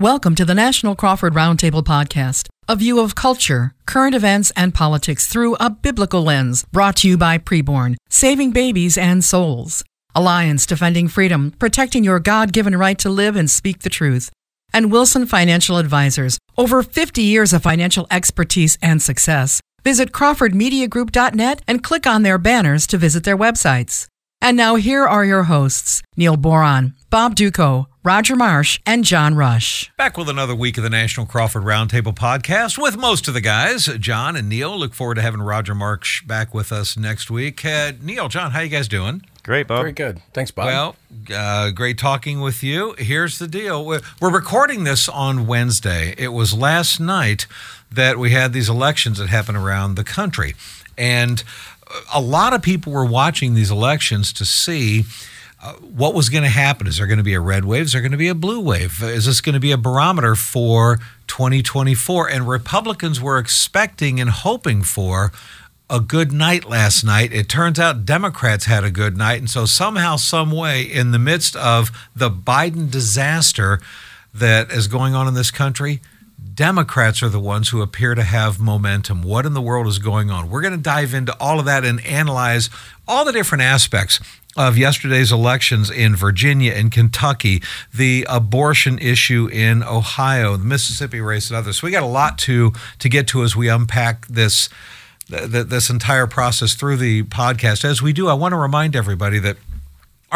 Welcome to the National Crawford Roundtable Podcast, a view of culture, current events, and politics through a biblical lens, brought to you by Preborn, saving babies and souls. Alliance Defending Freedom, protecting your God given right to live and speak the truth. And Wilson Financial Advisors, over 50 years of financial expertise and success. Visit CrawfordMediaGroup.net and click on their banners to visit their websites. And now here are your hosts, Neil Boron, Bob Dutko, Roger Marsh, and John Rush. Back with another week of the National Crawford Roundtable podcast with most of the guys, John and Neil. Look forward to having Roger Marsh back with us next week. Uh, Neil, John, how you guys doing? Great, Bob. Very good. Thanks, Bob. Well, uh, great talking with you. Here's the deal. We're, we're recording this on Wednesday. It was last night that we had these elections that happened around the country. And a lot of people were watching these elections to see uh, what was going to happen. Is there going to be a red wave? Is there going to be a blue wave? Is this going to be a barometer for 2024? And Republicans were expecting and hoping for a good night last night. It turns out Democrats had a good night. And so, somehow, some way, in the midst of the Biden disaster that is going on in this country, Democrats are the ones who appear to have momentum. What in the world is going on? We're going to dive into all of that and analyze all the different aspects of yesterday's elections in Virginia and Kentucky, the abortion issue in Ohio, the Mississippi race, and others. So we got a lot to to get to as we unpack this this entire process through the podcast. As we do, I want to remind everybody that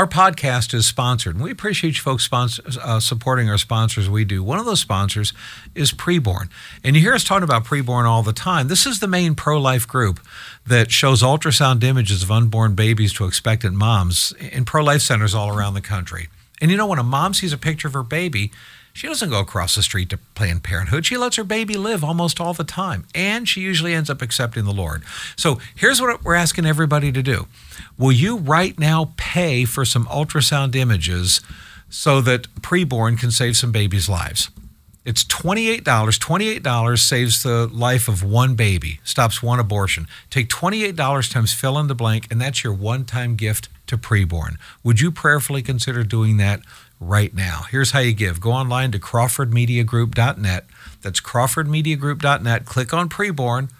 our podcast is sponsored, and we appreciate you folks sponsor, uh, supporting our sponsors. We do. One of those sponsors is Preborn, and you hear us talking about Preborn all the time. This is the main pro-life group that shows ultrasound images of unborn babies to expectant moms in pro-life centers all around the country. And you know, when a mom sees a picture of her baby, she doesn't go across the street to Planned Parenthood. She lets her baby live almost all the time, and she usually ends up accepting the Lord. So here's what we're asking everybody to do Will you right now pay for some ultrasound images so that preborn can save some babies' lives? It's $28. $28 saves the life of one baby, stops one abortion. Take $28 times fill in the blank, and that's your one time gift to preborn. Would you prayerfully consider doing that right now? Here's how you give go online to CrawfordMediaGroup.net. That's CrawfordMediaGroup.net. Click on preborn,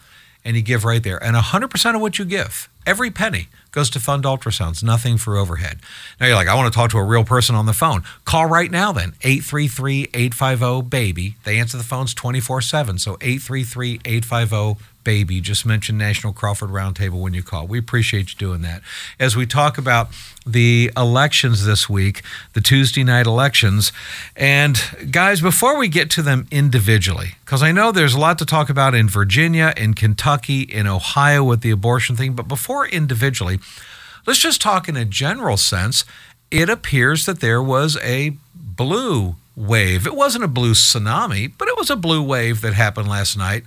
and you give right there. And 100% of what you give, every penny, goes to fund ultrasounds, nothing for overhead. Now you're like, I want to talk to a real person on the phone. Call right now then, 833-850-BABY. They answer the phones 24-7, so 833-850 baby. Just mention National Crawford Roundtable when you call. We appreciate you doing that. As we talk about the elections this week, the Tuesday night elections, and guys, before we get to them individually, because I know there's a lot to talk about in Virginia, in Kentucky, in Ohio with the abortion thing, but before individually, let's just talk in a general sense. It appears that there was a blue wave. It wasn't a blue tsunami, but it was a blue wave that happened last night.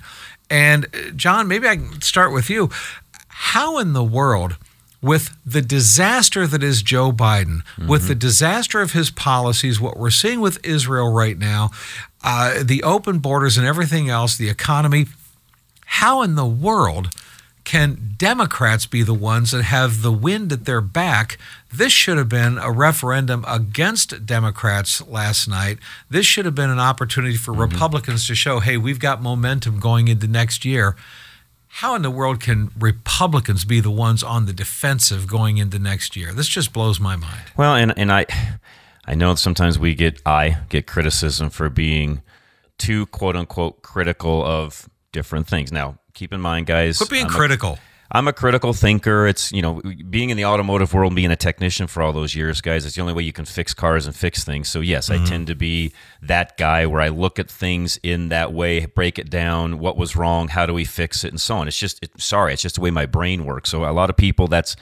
And uh, John, maybe I can start with you. How in the world, with the disaster that is Joe Biden, mm-hmm. with the disaster of his policies, what we're seeing with Israel right now, uh, the open borders and everything else, the economy, how in the world can Democrats be the ones that have the wind at their back? This should have been a referendum against Democrats last night. This should have been an opportunity for mm-hmm. Republicans to show, hey, we've got momentum going into next year. How in the world can Republicans be the ones on the defensive going into next year? This just blows my mind. Well, and and I I know sometimes we get I get criticism for being too quote unquote critical of different things. Now, keep in mind, guys. Quit being I'm critical. A, I'm a critical thinker. It's you know being in the automotive world, being a technician for all those years, guys. It's the only way you can fix cars and fix things. So yes, mm-hmm. I tend to be that guy where I look at things in that way, break it down, what was wrong, how do we fix it, and so on. It's just it, sorry, it's just the way my brain works. So a lot of people, that's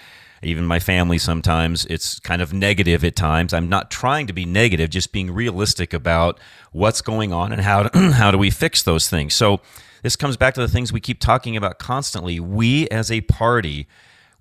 even my family sometimes it's kind of negative at times i'm not trying to be negative just being realistic about what's going on and how to, how do we fix those things so this comes back to the things we keep talking about constantly. We as a party,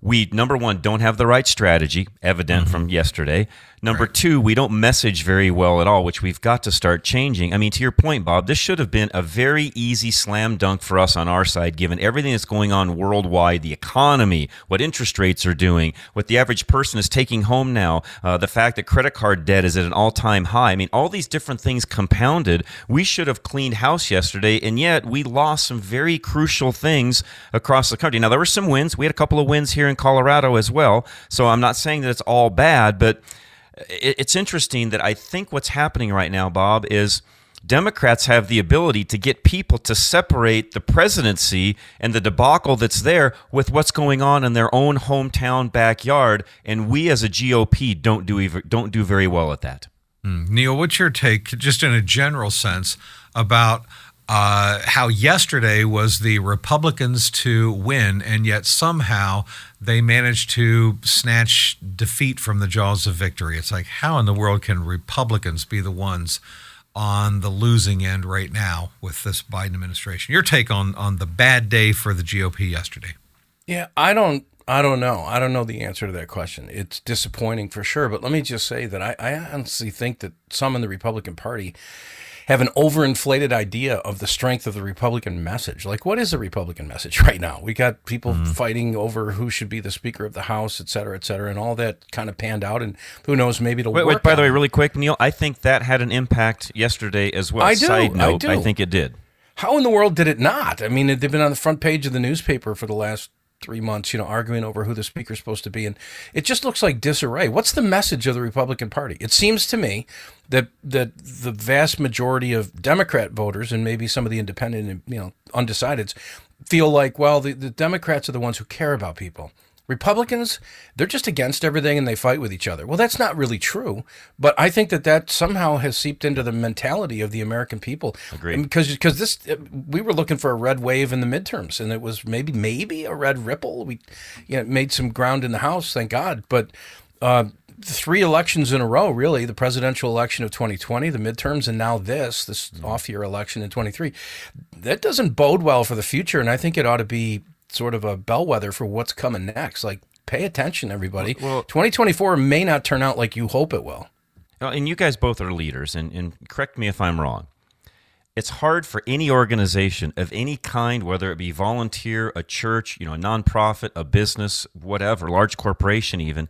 we number one don't have the right strategy, evident mm-hmm. from yesterday. Number two, we don't message very well at all, which we've got to start changing. I mean, to your point, Bob, this should have been a very easy slam dunk for us on our side, given everything that's going on worldwide, the economy, what interest rates are doing, what the average person is taking home now, uh, the fact that credit card debt is at an all time high. I mean, all these different things compounded. We should have cleaned house yesterday, and yet we lost some very crucial things across the country. Now, there were some wins. We had a couple of wins here in Colorado as well. So I'm not saying that it's all bad, but it's interesting that I think what's happening right now, Bob, is Democrats have the ability to get people to separate the presidency and the debacle that's there with what's going on in their own hometown backyard, and we as a GOP don't do don't do very well at that. Mm. Neil, what's your take, just in a general sense, about uh, how yesterday was the Republicans to win, and yet somehow they managed to snatch defeat from the jaws of victory. It's like, how in the world can Republicans be the ones on the losing end right now with this Biden administration? Your take on on the bad day for the GOP yesterday? Yeah, I don't. I don't know. I don't know the answer to that question. It's disappointing for sure. But let me just say that I, I honestly think that some in the Republican Party have an overinflated idea of the strength of the Republican message. Like, what is the Republican message right now? We got people mm-hmm. fighting over who should be the Speaker of the House, et cetera, et cetera, and all that kind of panned out. And who knows, maybe it'll wait, work. Wait, by the way, really quick, Neil, I think that had an impact yesterday as well. I do. Side note, I, do. I think it did. How in the world did it not? I mean, they've been on the front page of the newspaper for the last three months, you know, arguing over who the speaker's supposed to be. And it just looks like disarray. What's the message of the Republican Party? It seems to me that that the vast majority of Democrat voters and maybe some of the independent and you know undecideds feel like, well, the, the Democrats are the ones who care about people. Republicans, they're just against everything and they fight with each other. Well, that's not really true, but I think that that somehow has seeped into the mentality of the American people. Agreed. Because because this we were looking for a red wave in the midterms, and it was maybe maybe a red ripple. We you know, made some ground in the House, thank God, but. Uh, three elections in a row, really the presidential election of 2020, the midterms, and now this, this mm-hmm. off year election in 23. That doesn't bode well for the future. And I think it ought to be sort of a bellwether for what's coming next. Like, pay attention, everybody. Well, 2024 may not turn out like you hope it will. And you guys both are leaders, and, and correct me if I'm wrong. It's hard for any organization of any kind, whether it be volunteer, a church, you know, a nonprofit, a business, whatever, large corporation even,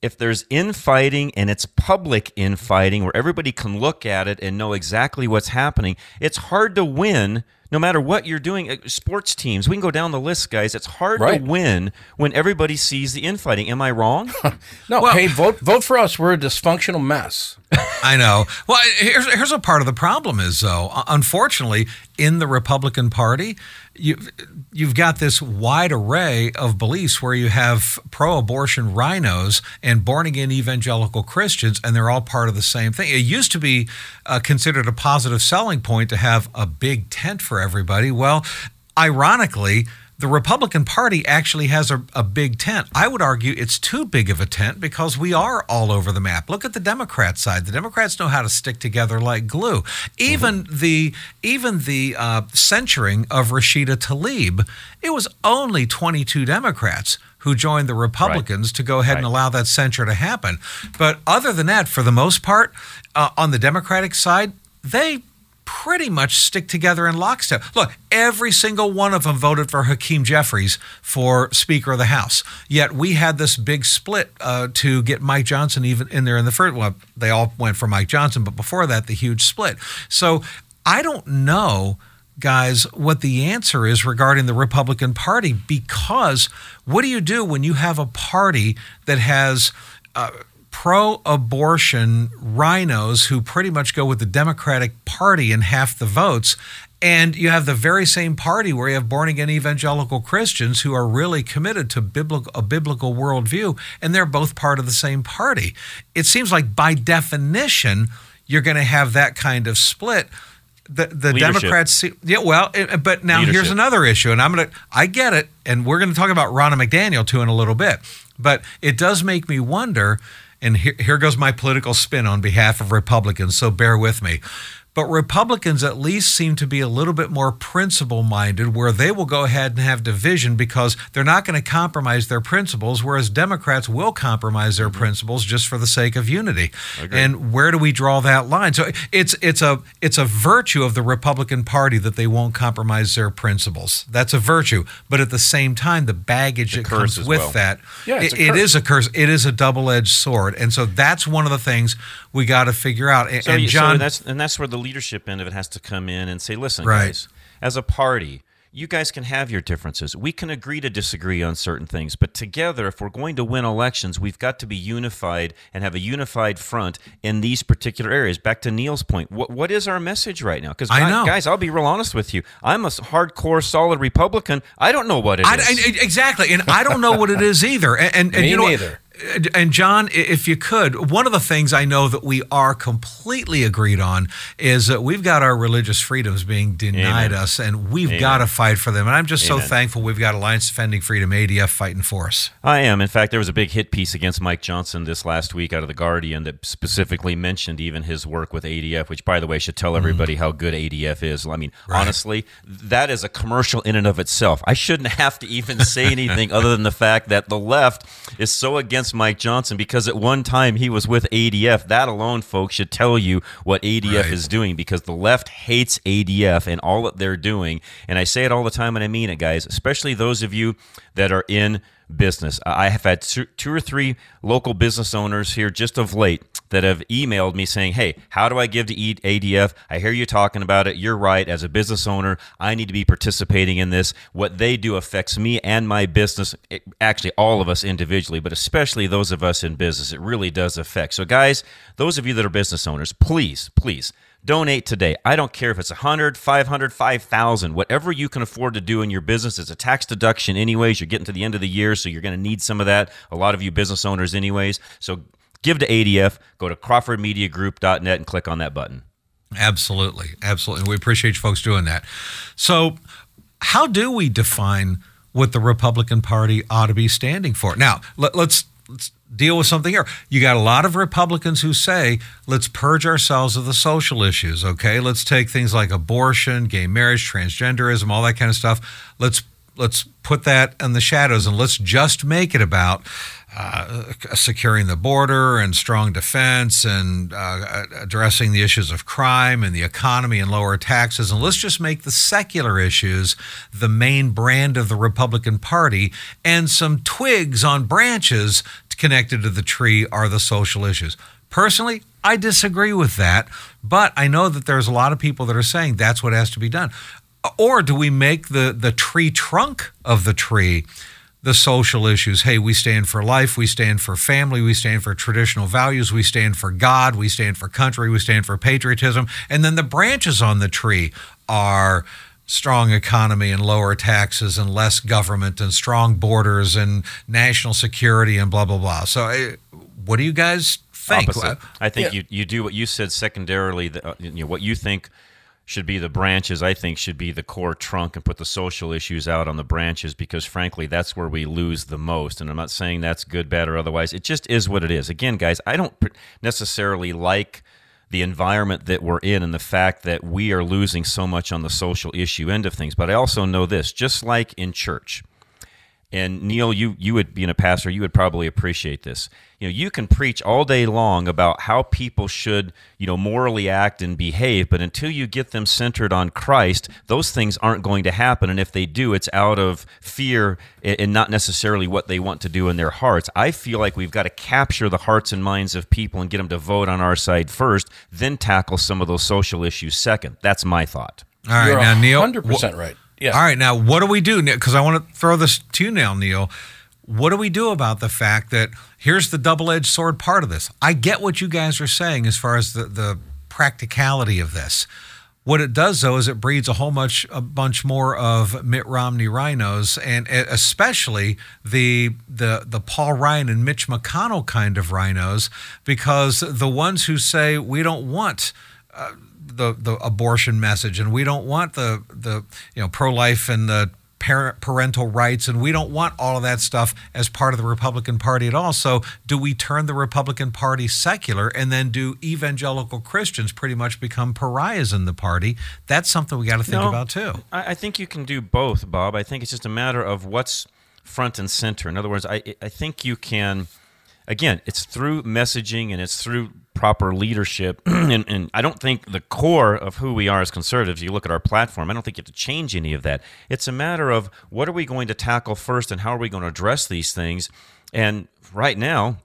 if there's infighting and it's public infighting where everybody can look at it and know exactly what's happening, it's hard to win no matter what you're doing. Uh, sports teams, we can go down the list, guys. It's hard right. to win when everybody sees the infighting. Am I wrong? no. Well, hey, vote vote for us. We're a dysfunctional mess. I know. Well, here's here's a part of the problem is though. Unfortunately, in the Republican Party, you you've got this wide array of beliefs where you have pro-abortion rhinos and born-again evangelical Christians, and they're all part of the same thing. It used to be uh, considered a positive selling point to have a big tent for everybody. Well, ironically the Republican Party actually has a, a, big tent. I would argue it's too big of a tent because we are all over the map. Look at the Democrat side. The Democrats know how to stick together like glue. Even mm-hmm. the even the uh, censuring of Rashida Tlaib, it was only 22 Democrats who joined the Republicans right. to go ahead right. and allow that censure to happen. But other than that, for the most part, uh, on the Democratic side, they pretty much stick together in lockstep. Look, every single one of them voted for Hakeem Jeffries for Speaker of the House. Yet we had this big split uh, to get Mike Johnson even in there in the first. Well, they all went for Mike Johnson, but before that, the huge split. So I don't know. Guys, what the answer is regarding the Republican Party, because what do you do when you have a party that has uh, pro abortion rhinos who pretty much go with the Democratic Party in half the votes. And you have the very same party where you have born again evangelical Christians who are really committed to biblical, a biblical worldview, and they're both part of the same party. It seems like by definition, you're going to have that kind of split the the Democrats yeah well eh, eh, but now Leadership. here's another issue and I'm going to I get it and we're going to talk about Ronna McDaniel too in a little bit but it does make me wonder and here, here goes my political spin on behalf of Republicans, so bear with me. But Republicans at least seem to be a little bit more principle minded, where they will go ahead and have division because they're not going to compromise their principles, whereas Democrats will compromise their principles just for the sake of unity. And where do we draw that line? So it's it's a it's a virtue of the Republican Party that they won't compromise their principles. That's a virtue, but at the same time, the baggage that comes with well. that, Yeah, it- it is a curse. It is a double edged sword, and so that's one of the things we got to figure out. And, So, and you- so John, that's and that's where the leadership end of it has to come in and say, listen, Right. guys, as a party, you guys can have your differences. We can agree to disagree on certain things, but together, if we're going to win elections, we've got to be unified and have a unified front in these particular areas. Back to Neil's point, what what is our message right now? Because I know. guys, I'll be real honest with you. I'm a hardcore, solid Republican. I don't know what it is. I, I- exactly, and I don't know what it is either. And, and, and Me you know, what? neither. And John, if you could, one of the things I know that we are completely agreed on is that we've got our religious freedoms being denied Amen. us, and we've Amen. got to fight for them. And I'm just so thankful we've got Alliance Defending Freedom ADF fighting for us. I am. In fact, there was a big hit piece against Mike Johnson this last week out of the Guardian that specifically mentioned even his work with ADF, which, by the way, should tell mm. everybody how good ADF is. I mean, honestly, that is a commercial in and of itself. I shouldn't have to even say anything other than the fact that the left is so against Mike Johnson because at one time he was with ADF. That alone, folks, should tell you what ADF Right. is doing because the left hates ADF and all that they're doing. And I say it all the time and I mean it, guys, especially those of you that are in business. I have had two or three local business owners here just of late that have emailed me saying, Hey, how do I give to E- ADF? I hear you talking about it. You're right. As a business owner, I need to be participating in this. What they do affects me and my business, it- actually, all of us individually, but especially those of us in business. It really does affect. So, guys, those of you that are business owners, please, please donate today. I don't care if it's 100, 500, 5,000, whatever you can afford to do in your business. It's a tax deduction anyways. You're getting to the end of the year, so you're going to need some of that. A lot of you business owners anyways. So give to ADF, go to crawfordmediagroup.net and click on that button. Absolutely. Absolutely. We appreciate you folks doing that. So, how do we define what the Republican Party ought to be standing for? Now, let, let's let's deal with something here. You got a lot of Republicans who say, let's purge ourselves of the social issues, okay? Let's take things like abortion, gay marriage, transgenderism, all that kind of stuff. Let's let's put that in the shadows and let's just make it about uh, securing the border and strong defense and uh, addressing the issues of crime and the economy and lower taxes. And let's just make the secular issues the main brand of the Republican Party, and some twigs on branches connected to the tree are the social issues. Personally, I disagree with that, but I know that there's a lot of people that are saying that's what has to be done. Or do we make the, the tree trunk of the tree the social issues? Hey, we stand for life, we stand for family, we stand for traditional values, we stand for God, we stand for country, we stand for patriotism. And then the branches on the tree are strong economy and lower taxes and less government and strong borders and national security and blah, blah, blah. So, what do you guys think? Opposite. I think you, you do what you said secondarily. The, uh, you know, what you think should be the branches, I think, should be the core trunk and put the social issues out on the branches because, frankly, that's where we lose the most. And I'm not saying that's good, bad, or otherwise. It just is what it is. Again, guys, I don't necessarily like the environment that we're in and the fact that we are losing so much on the social issue end of things. But I also know this just like in church, and Neil, you you would being a pastor, you would probably appreciate this. You know, you can preach all day long about how people should, you know, morally act and behave, but until you get them centered on Christ, those things aren't going to happen. And if they do, it's out of fear and and not necessarily what they want to do in their hearts. I feel like we've got to capture the hearts and minds of people and get them to vote on our side first, then tackle some of those social issues second. That's my thought. All right, You're now, Neil. 100% right. Yeah. All right, now what do we do? Because I want to throw this to you now, Neil. What do we do about the fact that here's the double-edged sword part of this? I get what you guys are saying as far as the, the practicality of this. What it does, though, is it breeds a whole much a bunch more of Mitt Romney rhinos, and especially the the the Paul Ryan and Mitch McConnell kind of rhinos, because the ones who say we don't want uh, the the abortion message, and we don't want the the you know pro life and the parent parental rights, and we don't want all of that stuff as part of the Republican Party at all. So, do we turn the Republican Party secular, and then do evangelical Christians pretty much become pariahs in the party? That's something we got to think No, about too. I, I think you can do both, Bob. I think it's just a matter of what's front and center. In other words, I I think you can. Again, it's through messaging and it's through proper leadership. and, and I don't think the core of who we are as conservatives, you look at our platform, I don't think you have to change any of that. It's a matter of what are we going to tackle first and how are we going to address these things. And right now,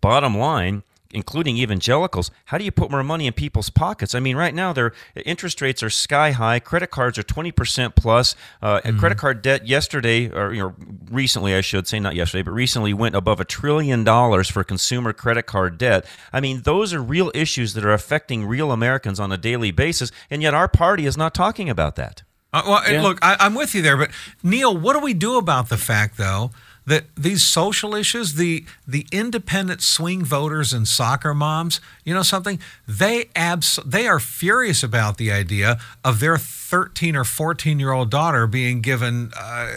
bottom line, including evangelicals, how do you put more money in people's pockets? I mean, right now their interest rates are sky high. Credit cards are twenty percent plus. Uh, and Credit card debt yesterday, or you know, recently, I should say, not yesterday, but recently went above a trillion dollars for consumer credit card debt. I mean, those are real issues that are affecting real Americans on a daily basis, and yet our party is not talking about that. Uh, well, and look, I, I'm with you there, but Neil, what do we do about the fact, though, that these social issues, the the independent swing voters and soccer moms, you know something, they abs they are furious about the idea of their 13 or 14 year old daughter being given uh,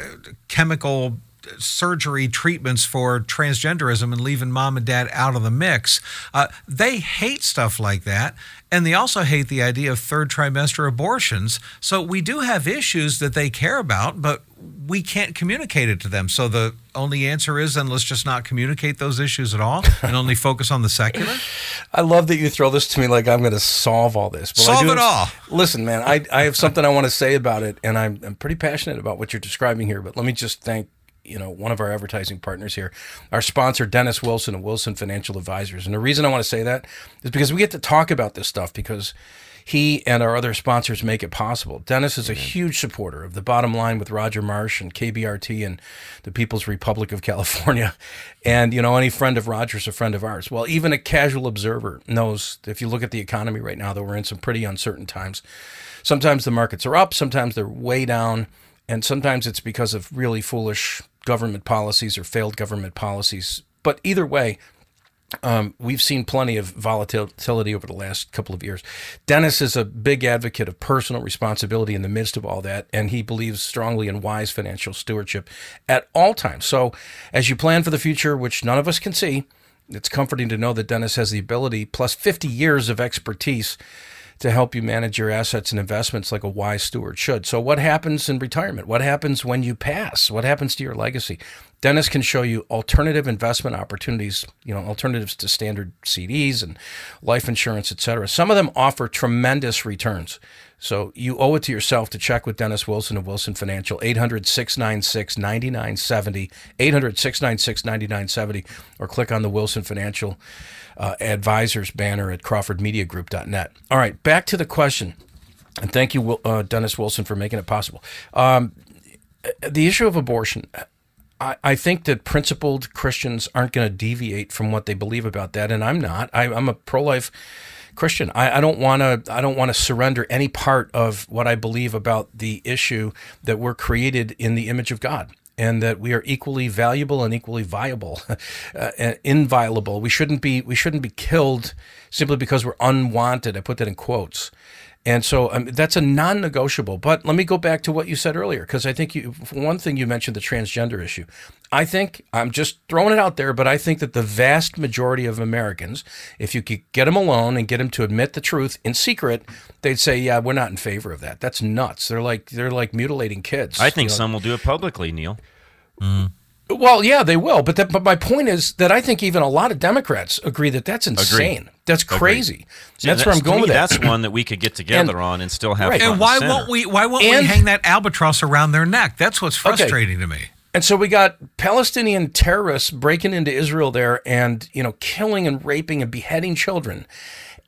chemical surgery treatments for transgenderism and leaving mom and dad out of the mix. Uh, they hate stuff like that. And they also hate the idea of third trimester abortions. So we do have issues that they care about, but we can't communicate it to them. So the only answer is then let's just not communicate those issues at all and only focus on the secular. I love that you throw this to me like I'm going to solve all this. I Solve do it all. Listen, man, I, I have something I want to say about it, and I'm, I'm pretty passionate about what you're describing here. But let me just thank you know one of our advertising partners here, our sponsor Dennis Wilson and Wilson Financial Advisors. And the reason I want to say that is because we get to talk about this stuff because he and our other sponsors make it possible. Dennis is a huge supporter of the bottom line with Roger Marsh and KBRT and the People's Republic of California. And, you know, any friend of Roger's a friend of ours. Well, even a casual observer knows if you look at the economy right now, that we're in some pretty uncertain times. Sometimes the markets are up, sometimes they're way down, and sometimes it's because of really foolish government policies or failed government policies. But either way, um, we've seen plenty of volatility over the last couple of years. Dennis is a big advocate of personal responsibility in the midst of all that, and he believes strongly in wise financial stewardship at all times. So, as you plan for the future, which none of us can see, it's comforting to know that Dennis has the ability, plus 50 years of expertise, to help you manage your assets and investments like a wise steward should. So, what happens in retirement? What happens when you pass? What happens to your legacy? Dennis can show you alternative investment opportunities, you know, alternatives to standard CDs and life insurance, et cetera. Some of them offer tremendous returns. So you owe it to yourself to check with Dennis Wilson of Wilson Financial, 800 696 9970, 800 696 9970, or click on the Wilson Financial uh, Advisors banner at crawfordmediagroup.net. All right, back to the question. And thank you, uh, Dennis Wilson, for making it possible. Um, the issue of abortion, I, I think that principled Christians aren't going to deviate from what they believe about that, and I'm not. I, I'm a pro-life Christian. I, I don't want to. I don't want to surrender any part of what I believe about the issue that we're created in the image of God. And that we are equally valuable and equally viable, uh, inviolable. We shouldn't be. We shouldn't be killed simply because we're unwanted. I put that in quotes. And so um, that's a non-negotiable. But let me go back to what you said earlier, because I think you, one thing you mentioned the transgender issue. I think I'm just throwing it out there, but I think that the vast majority of Americans, if you could get them alone and get them to admit the truth in secret, they'd say, "Yeah, we're not in favor of that. That's nuts. They're like they're like mutilating kids." I think you know? some will do it publicly, Neil. Well, yeah, they will. But that, but my point is that I think even a lot of Democrats agree that that's insane. That's crazy. See, that's where I'm to going me, with that. That's one that we could get together on and still have. Right. And why center. won't we? Why won't we hang that albatross around their neck? That's what's frustrating to me. And so we got Palestinian terrorists breaking into Israel there and, you know, killing and raping and beheading children.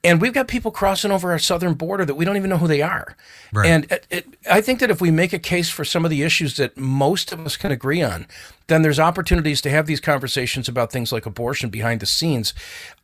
And we've got people crossing over our southern border that we don't even know who they are. Right. And it, it, I think that if we make a case for some of the issues that most of us can agree on, then there's opportunities to have these conversations about things like abortion behind the scenes.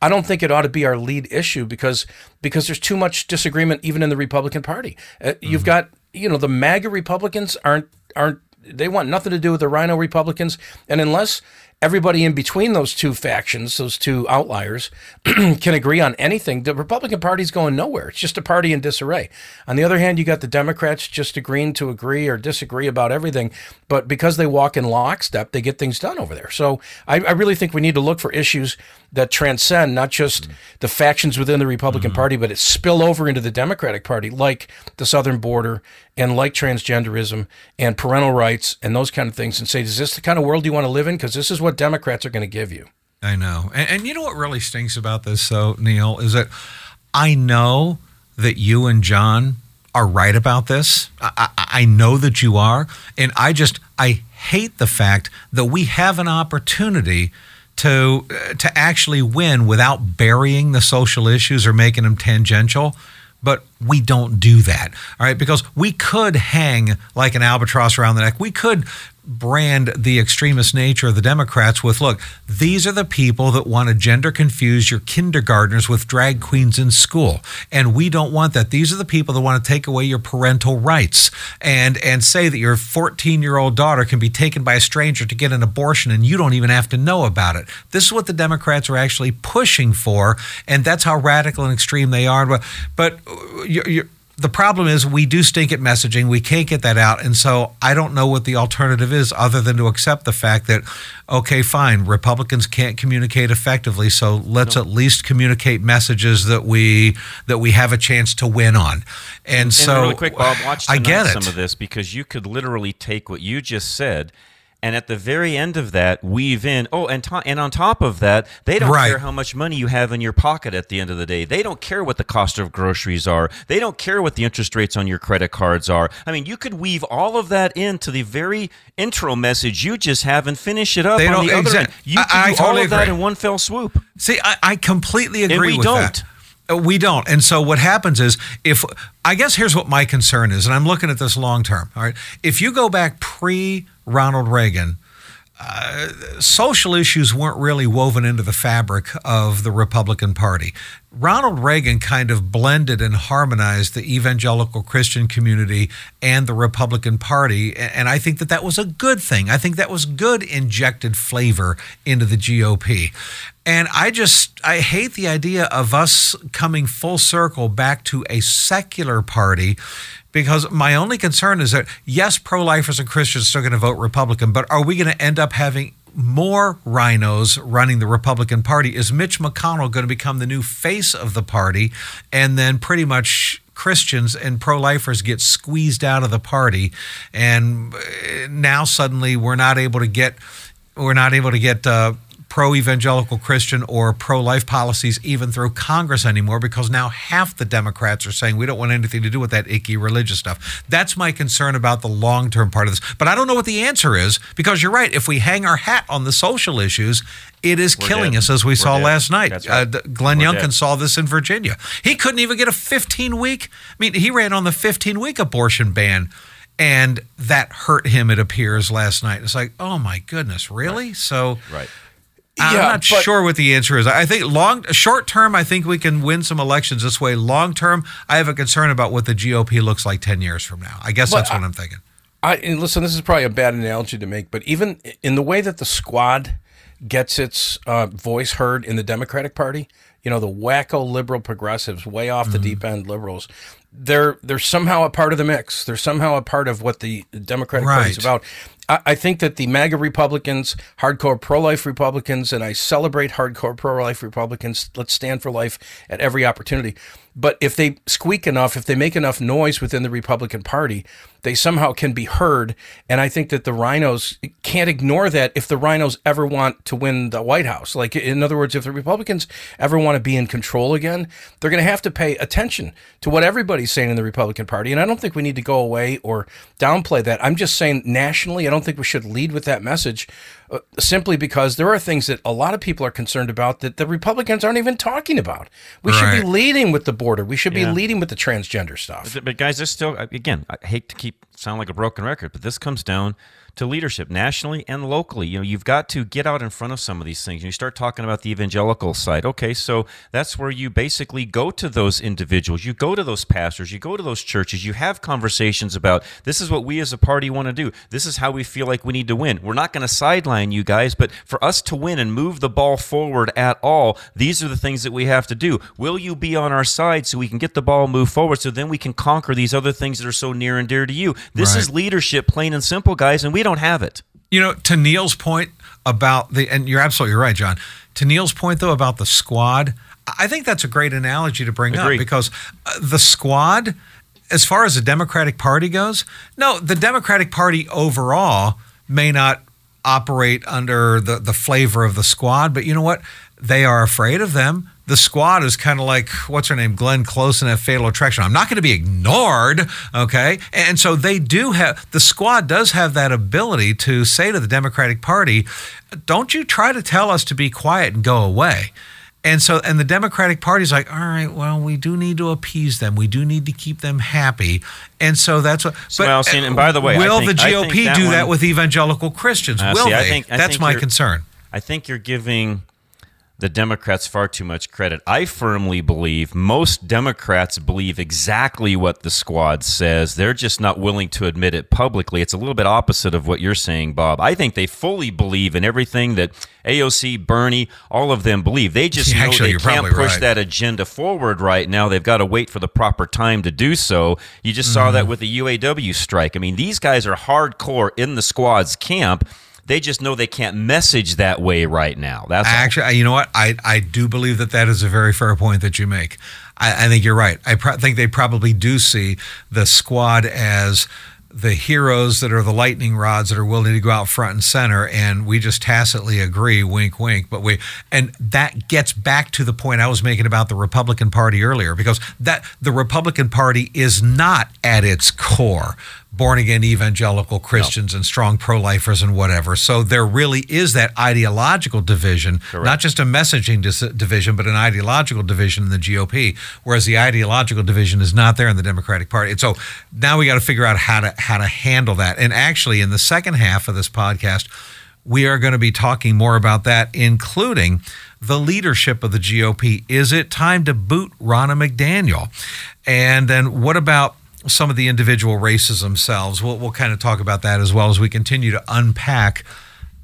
I don't think it ought to be our lead issue because because there's too much disagreement even in the Republican Party. Uh, You've got you know the MAGA Republicans aren't aren't they want nothing to do with the Rhino Republicans, and unless everybody in between those two factions, those two outliers, can agree on anything, the Republican Party's going nowhere. It's just a party in disarray. On the other hand, you got the Democrats just agreeing to agree or disagree about everything, but because they walk in lockstep, they get things done over there. So I, I really think we need to look for issues that transcend not just mm-hmm. the factions within the Republican mm-hmm. Party, but it spill over into the Democratic Party, like the southern border and like transgenderism and parental rights and those kind of things, and say, is this the kind of world you want to live in? Because this is what Democrats are going to give you. I know. And, and you know what really stinks about this, though, Neil, is that I know that you and John are right about this. I, I, I, know that you are. And I just, I hate the fact that we have an opportunity to uh, to actually win without burying the social issues or making them tangential but we don't do that all right because we could hang like an albatross around the neck we could brand the extremist nature of the Democrats with look, these are the people that want to gender confuse your kindergartners with drag queens in school. And we don't want that. These are the people that want to take away your parental rights and and say that your 14-year-old daughter can be taken by a stranger to get an abortion and you don't even have to know about it. This is what the Democrats are actually pushing for and that's how radical and extreme they are. But you're, you're the problem is we do stink at messaging. We can't get that out. And so I don't know what the alternative is other than to accept the fact that, okay, fine, Republicans can't communicate effectively. So let's no. at least communicate messages that we that we have a chance to win on. And, and so really quick, Bob, watch I get it. some of this because you could literally take what you just said and at the very end of that weave in oh and to, and on top of that they don't right. care how much money you have in your pocket at the end of the day they don't care what the cost of groceries are they don't care what the interest rates on your credit cards are i mean you could weave all of that into the very intro message you just have and finish it up they on the other end you can I, I do totally all of that in one fell swoop see i, I completely agree and we with don't. that uh, we don't. And so what happens is if I guess here's what my concern is, and I'm looking at this long term. All right. If you go back pre Ronald Reagan, uh, social issues weren't really woven into the fabric of the Republican Party. Ronald Reagan kind of blended and harmonized the evangelical Christian community and the Republican Party. And I think that that was a good thing. I think that was good injected flavor into the GOP. And I just, I hate the idea of us coming full circle back to a secular party because my only concern is that yes, pro-lifers and Christians are still going to vote Republican, but are we going to end up having more rhinos running the Republican Party? Is Mitch McConnell going to become the new face of the party, and then pretty much Christians and pro-lifers get squeezed out of the party, and now suddenly we're not able to get we're not able to get uh, pro evangelical Christian or pro life policies even through Congress anymore because now half the Democrats are saying we don't want anything to do with that icky religious stuff. That's my concern about the long term part of this. But I don't know what the answer is because you're right. If we hang our hat on the social issues, it is We're killing dead. us, as we We're saw dead. last night. Right. Uh, Glenn We're Youngkin dead. saw this in Virginia. He couldn't even get a 15 week. I mean, he ran on the 15 week abortion ban and that hurt him it appears last night it's like oh my goodness really right. so right I'm yeah, not but, sure what the answer is. I think long, short term, I think we can win some elections this way. Long term, I have a concern about what the GOP looks like ten years from now. I guess that's what I, am thinking. I listen. This is probably a bad analogy to make, but even in the way that the squad gets its uh, voice heard in the Democratic Party, you know, the wacko liberal progressives, way off mm-hmm. the deep end liberals, they're they're somehow a part of the mix. They're somehow a part of what the Democratic right. Party is about. I, think that the MAGA Republicans, hardcore pro life Republicans, and I celebrate hardcore pro life Republicans, let's stand for life at every opportunity. But if they squeak enough, if they make enough noise within the Republican Party, they somehow can be heard. And I think that the rhinos can't ignore that if the rhinos ever want to win the White House. Like, in other words, if the Republicans ever want to be in control again, they're going to have to pay attention to what everybody's saying in the Republican Party. And I don't think we need to go away or downplay that. I'm just saying nationally, I don't think we should lead with that message uh, simply because there are things that a lot of people are concerned about that the Republicans aren't even talking about. We right. should be leading with the border. We should be leading with the transgender stuff. But, but guys, this still again, I hate to keep sound like a broken record, but this comes down to leadership nationally and locally. You know, you've got to get out in front of some of these things. You start talking about the evangelical side. Okay, so that's where you basically go to those individuals, you go to those pastors, you go to those churches, you have conversations about this is what we as a party want to do. This is how we feel like we need to win. We're not going to sideline you guys, but for us to win and move the ball forward at all, these are the things that we have to do. Will you be on our side so we can get the ball moved forward so then we can conquer these other things that are so near and dear to you? This Right. is leadership, plain and simple, guys, and we don't have it. You know, to Neil's point about the, and you're absolutely right, John. To Neil's point, though, about the squad, I think that's a great analogy to bring Agreed. up because uh, the squad, as far as the Democratic Party goes, no, the Democratic Party overall may not operate under the, the flavor of the squad, but you know what? They are afraid of them. The squad is kind of like what's her name, Glenn Close in a Fatal Attraction. I'm not going to be ignored, okay? And so they do have the squad does have that ability to say to the Democratic Party, "Don't you try to tell us to be quiet and go away." And so, and the Democratic Party's like, all right, well, we do need to appease them. We do need to keep them happy. And so that's what. But Well, see, and by the way, I will think- the I GOP that do that with evangelical Christians? Uh, will see, I they? think- I that's my concern. I think you're giving the Democrats far too much credit. I firmly believe most Democrats believe exactly what the squad says. They're just not willing to admit it publicly. It's a little bit opposite of what you're saying, Bob. I think they fully believe in everything that AOC, Bernie, all of them believe. They just Yeah, know actually, they can't push right. that agenda forward right now. They've got to wait for the proper time to do so. You just saw Mm-hmm. that with the UAW strike. I mean, these guys are hardcore in the squad's camp. They just know they can't message that way right now. That's. Actually, you know what? I, I do believe that that is a very fair point that you make. I, I think you're right. I pro- think they probably do see the squad as the heroes that are the lightning rods that are willing to go out front and center, and we just tacitly agree, wink, wink. But we, and that gets back to the point I was making about the Republican Party earlier, because that the Republican Party is not at its core born again evangelical Christians and strong pro lifers and whatever. So there really is that ideological division, not just a messaging dis- division, but an ideological division in the GOP, whereas the ideological division is not there in the Democratic Party. And so now we got to figure out how to how to handle that. And actually, in the second half of this podcast, we are going to be talking more about that, including the leadership of the GOP. Is it time to boot Ronna McDaniel? And then what about some of the individual races themselves? We'll, we'll kind of talk about that as well as we continue to unpack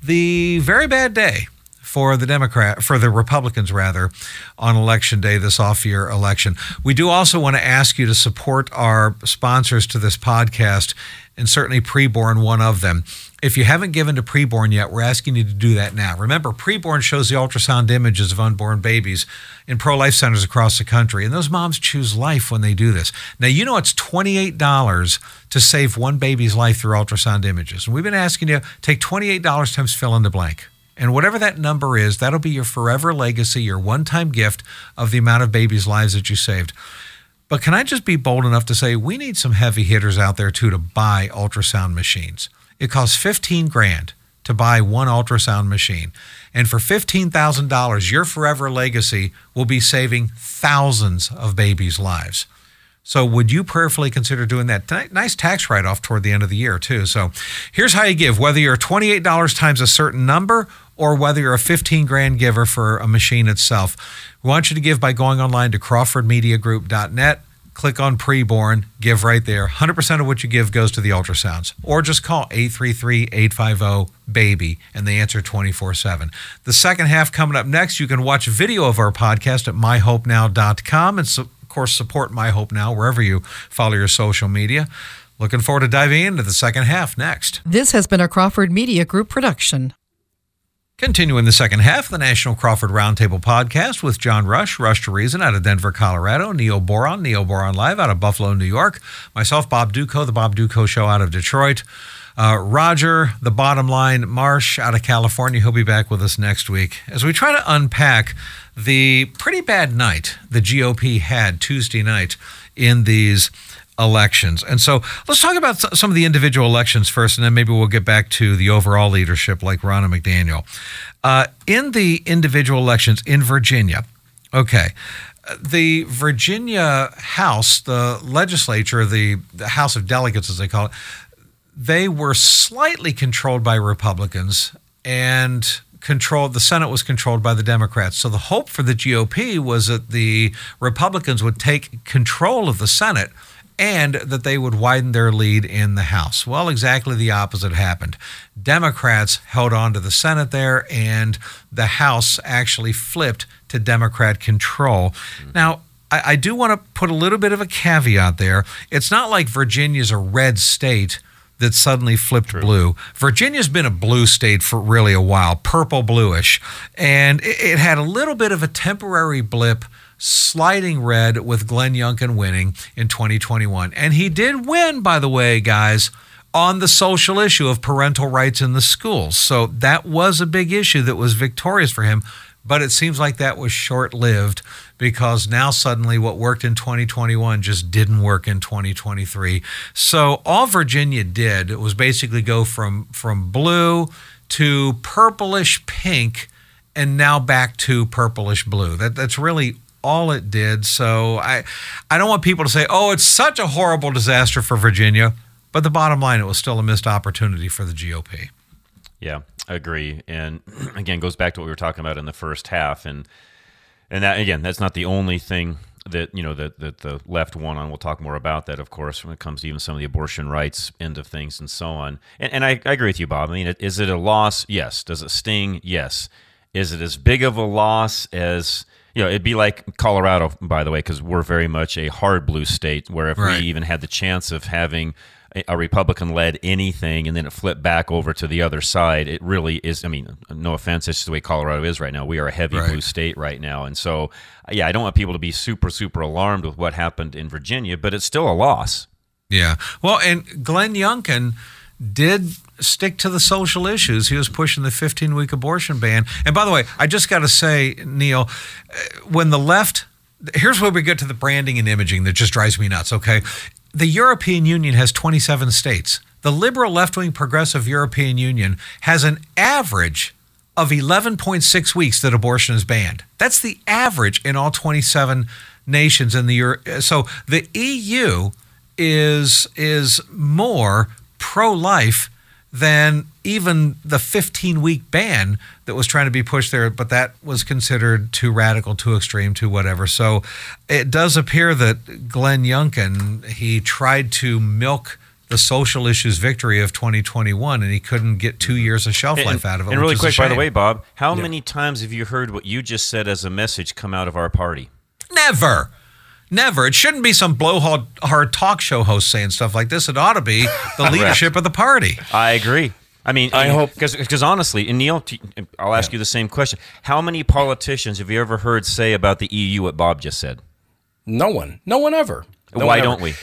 the very bad day for the Democrat for the Republicans rather on election day this off year election. We do also want to ask you to support our sponsors to this podcast and certainly preborn one of them. If you haven't given to preborn yet, we're asking you to do that now. Remember, preborn shows the ultrasound images of unborn babies in pro life centers across the country, and those moms choose life when they do this. Now, you know it's $28 to save one baby's life through ultrasound images. And we've been asking you take $28 times fill in the blank. And whatever that number is, that'll be your forever legacy, your one time gift of the amount of babies' lives that you saved. But can I just be bold enough to say we need some heavy hitters out there too to buy ultrasound machines? It costs 15 grand to buy one ultrasound machine. And for $15,000, your forever legacy will be saving thousands of babies' lives. So would you prayerfully consider doing that? Nice tax write-off toward the end of the year too. So here's how you give: whether you're twenty-eight dollars times a certain number, or whether you're a fifteen grand giver for a machine itself. We want you to give by going online to CrawfordMediaGroup.net. Click on preborn, give right there. 100% of what you give goes to the ultrasounds. Or just call 833-850-BABY and they answer 24/7. The second half coming up next, you can watch video of our podcast at myhopenow.com and of course, support My Hope Now wherever you follow your social media. Looking forward to diving into the second half next. This has been a Crawford Media Group production. Continuing the second half of the National Crawford Roundtable podcast with John Rush, Rush to Reason out of Denver, Colorado, Neil Boron, Neil Boron Live out of Buffalo, New York, myself, Bob Dutko, the Bob Dutko Show out of Detroit, uh, Roger, the bottom line, Marsh out of California. He'll be back with us next week as we try to unpack the pretty bad night the GOP had Tuesday night in these elections. And so let's talk about some of the individual elections first, and then maybe we'll get back to the overall leadership like Ronna McDaniel. Uh, in the individual elections in Virginia, okay, the Virginia House, the legislature, the, the House of Delegates, as they call it, they were slightly controlled by Republicans and controlled the Senate was controlled by the Democrats. So the hope for the GOP was that the Republicans would take control of the Senate and that they would widen their lead in the House. Well, exactly the opposite happened. Democrats held on to the Senate there, and the House actually flipped to Democrat control. Mm-hmm. Now, I, I do want to put a little bit of a caveat there. It's not like Virginia's a red state that suddenly flipped True. blue. Virginia's been a blue state for really a while, purple bluish, and it, it, had a little bit of a temporary blip sliding red with Glenn Youngkin winning in 2021. And he did win, by the way, guys, on the social issue of parental rights in the schools. So that was a big issue that was victorious for him. But it seems like that was short lived because now suddenly what worked in 2021 just didn't work in 2023. So all Virginia did was basically go from, from blue to purplish pink and now back to purplish blue. That, that's really all it did. So I, I don't want people to say, oh, it's such a horrible disaster for Virginia. But the bottom line, it was still a missed opportunity for the GOP. Yeah, I agree. And again, goes back to what we were talking about in the first half. And and that again, that's not the only thing that you know that, that the left won on. We'll talk more about that, of course, when it comes to even some of the abortion rights end of things and so on. And, and I, I agree with you, Bob. I mean, is it a loss? Yes. Does it sting? Yes. Is it as big of a loss as you know, it'd be like Colorado, by the way, because we're very much a hard blue state, where if right. we even had the chance of having a Republican led anything and then it flipped back over to the other side, it really is. I mean, no offense, it's just the way Colorado is right now. We are a heavy right. blue state right now. And so, yeah, I don't want people to be super, super alarmed with what happened in Virginia, but it's still a loss. Yeah. Well, and Glenn Youngkin did stick to the social issues. He was pushing the 15 week abortion ban. And by the way, I just got to say, Neil, uh, when the left, here's where we get to the branding and imaging that just drives me nuts, okay? The European Union has 27 states. The liberal left wing progressive European Union has an average of 11.6 weeks that abortion is banned. That's the average in all 27 nations in the Euro. So the EU is is more pro life than even the 15 week ban that was trying to be pushed there, but that was considered too radical, too extreme, too whatever. So it does appear that Glenn Youngkin, he tried to milk the social issues victory of 2021 and he couldn't get two mm-hmm. years of shelf life out of it. And really quick, by the way, Bob, how yeah. many times have you heard what you just said as a message come out of our party? Never. Never. It shouldn't be some blowhard talk show host saying stuff like this. It ought to be the leadership of the party. I agree. I mean, I hope because honestly, and Neil, I'll ask yeah. you the same question: How many politicians have you ever heard say about the EU what Bob just said? No one. No one ever. No Why one don't we?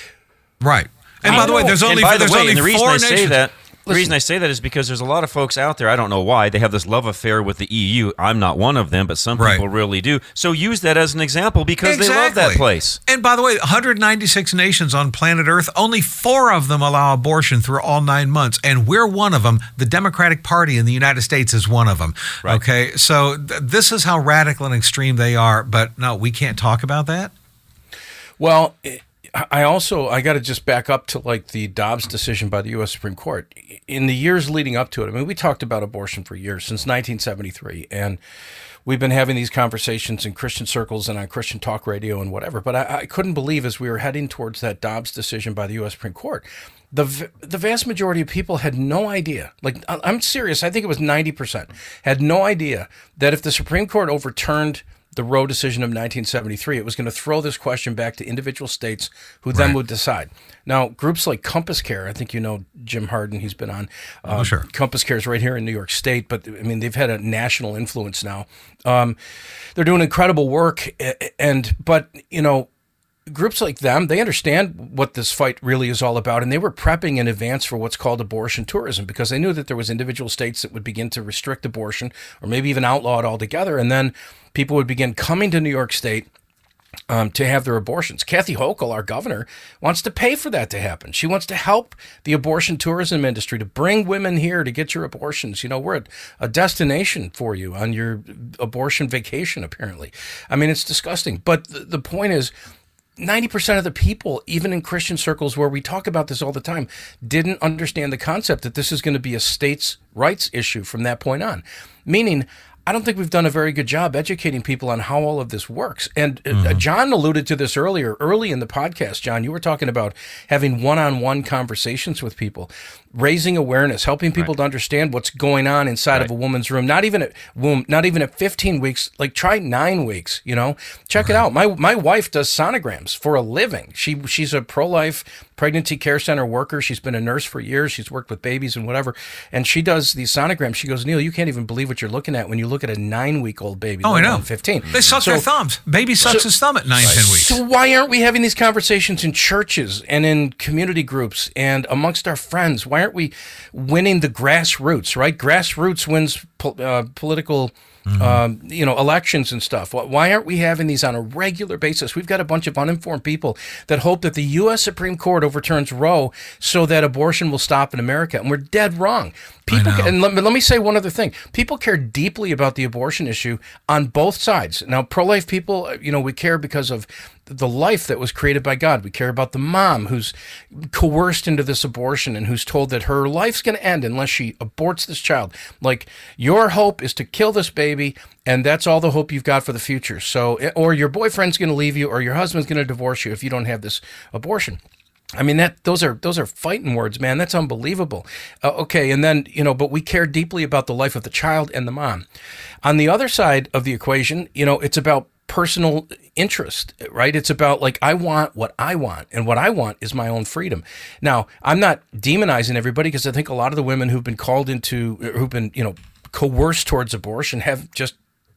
Right. And I by the way, there's only and by there's the way, only the reason four I nations. Say the reason I say that is because there's a lot of folks out there. I don't know why they have this love affair with the EU. I'm not one of them, but some right. people really do. So use that as an example because exactly. they love that place. And by the way, 196 nations on planet Earth, only four of them allow abortion through all nine months, and we're one of them. The Democratic Party in the United States is one of them. Right. Okay, so th- this is how radical and extreme they are. But no, we can't talk about that. Well. It- I also I got to just back up to like the Dobbs decision by the U.S. Supreme Court. In the years leading up to it, I mean, we talked about abortion for years since 1973, and we've been having these conversations in Christian circles and on Christian talk radio and whatever. But I, I couldn't believe as we were heading towards that Dobbs decision by the U.S. Supreme Court, the the vast majority of people had no idea. Like I'm serious, I think it was 90 percent had no idea that if the Supreme Court overturned the Roe decision of 1973. It was going to throw this question back to individual states who then right. would decide. Now, groups like CompassCare, I think you know Jim Harden, he's been on. oh, um, sure. CompassCare is right here in New York State, but I mean, they've had a national influence now. Um, they're doing incredible work. And, but, you know, groups like them, they understand what this fight really is all about, and they were prepping in advance for what's called abortion tourism because they knew that there was individual states that would begin to restrict abortion or maybe even outlaw it altogether, and then people would begin coming to New York State. Um, to have their abortions. Kathy Hochul, our governor, wants to pay for that to happen. She wants to help the abortion tourism industry to bring women here to get your abortions. You know, we're a, a destination for you on your abortion vacation, apparently. I mean, it's disgusting. But the point is, 90% of the people, even in Christian circles where we talk about this all the time, didn't understand the concept that this is going to be a states' rights issue from that point on. Meaning, I don't think we've done a very good job educating people on how all of this works. And uh, John alluded to this earlier, early in the podcast. John, you were talking about having one-on-one conversations with people, raising awareness, helping people to understand what's going on inside of a woman's room. Not even at womb, not even at 15 weeks. Like try nine weeks. You know, check it out. My my wife does sonograms for a living. She she's a pro-life pregnancy care center worker. She's been a nurse for years. She's worked with babies and whatever. And she does these sonograms. She goes, Neil, you can't even believe what you're looking at when you look at a nine week old baby. Oh, I know. 15. They suck So- their thumbs. Baby sucks his thumb at nine, ten weeks. so why aren't we having these conversations in churches and in community groups and amongst our friends? Why aren't we winning the grassroots? Right, grassroots wins po- uh, political. Um, you know, elections and stuff. Why aren't we having these on a regular basis? We've got a bunch of uninformed people that hope that the U.S. Supreme Court overturns Roe so that abortion will stop in America, and we're dead wrong. People, and let, me- let me say one other thing. People care deeply about the abortion issue on both sides. Now, pro-life people, uh, you know, we care because of the life that was created by God. We care about the mom who's coerced into this abortion and who's told that her life's going to end unless she aborts this child. Like your hope is to kill this baby and that's all the hope you've got for the future. So eh, or your boyfriend's going to leave you or your husband's going to divorce you if you don't have this abortion. I mean that those are those are fighting words, man. That's unbelievable. Uh, okay, and then you know, but we care deeply about the life of the child and the mom. On the other side of the equation, you know, it's about personal interest, right? It's about like I want what I want, and what I want is my own freedom. Now, I'm not demonizing everybody because I think a lot of the women who've been called into, who've been you know coerced towards abortion have just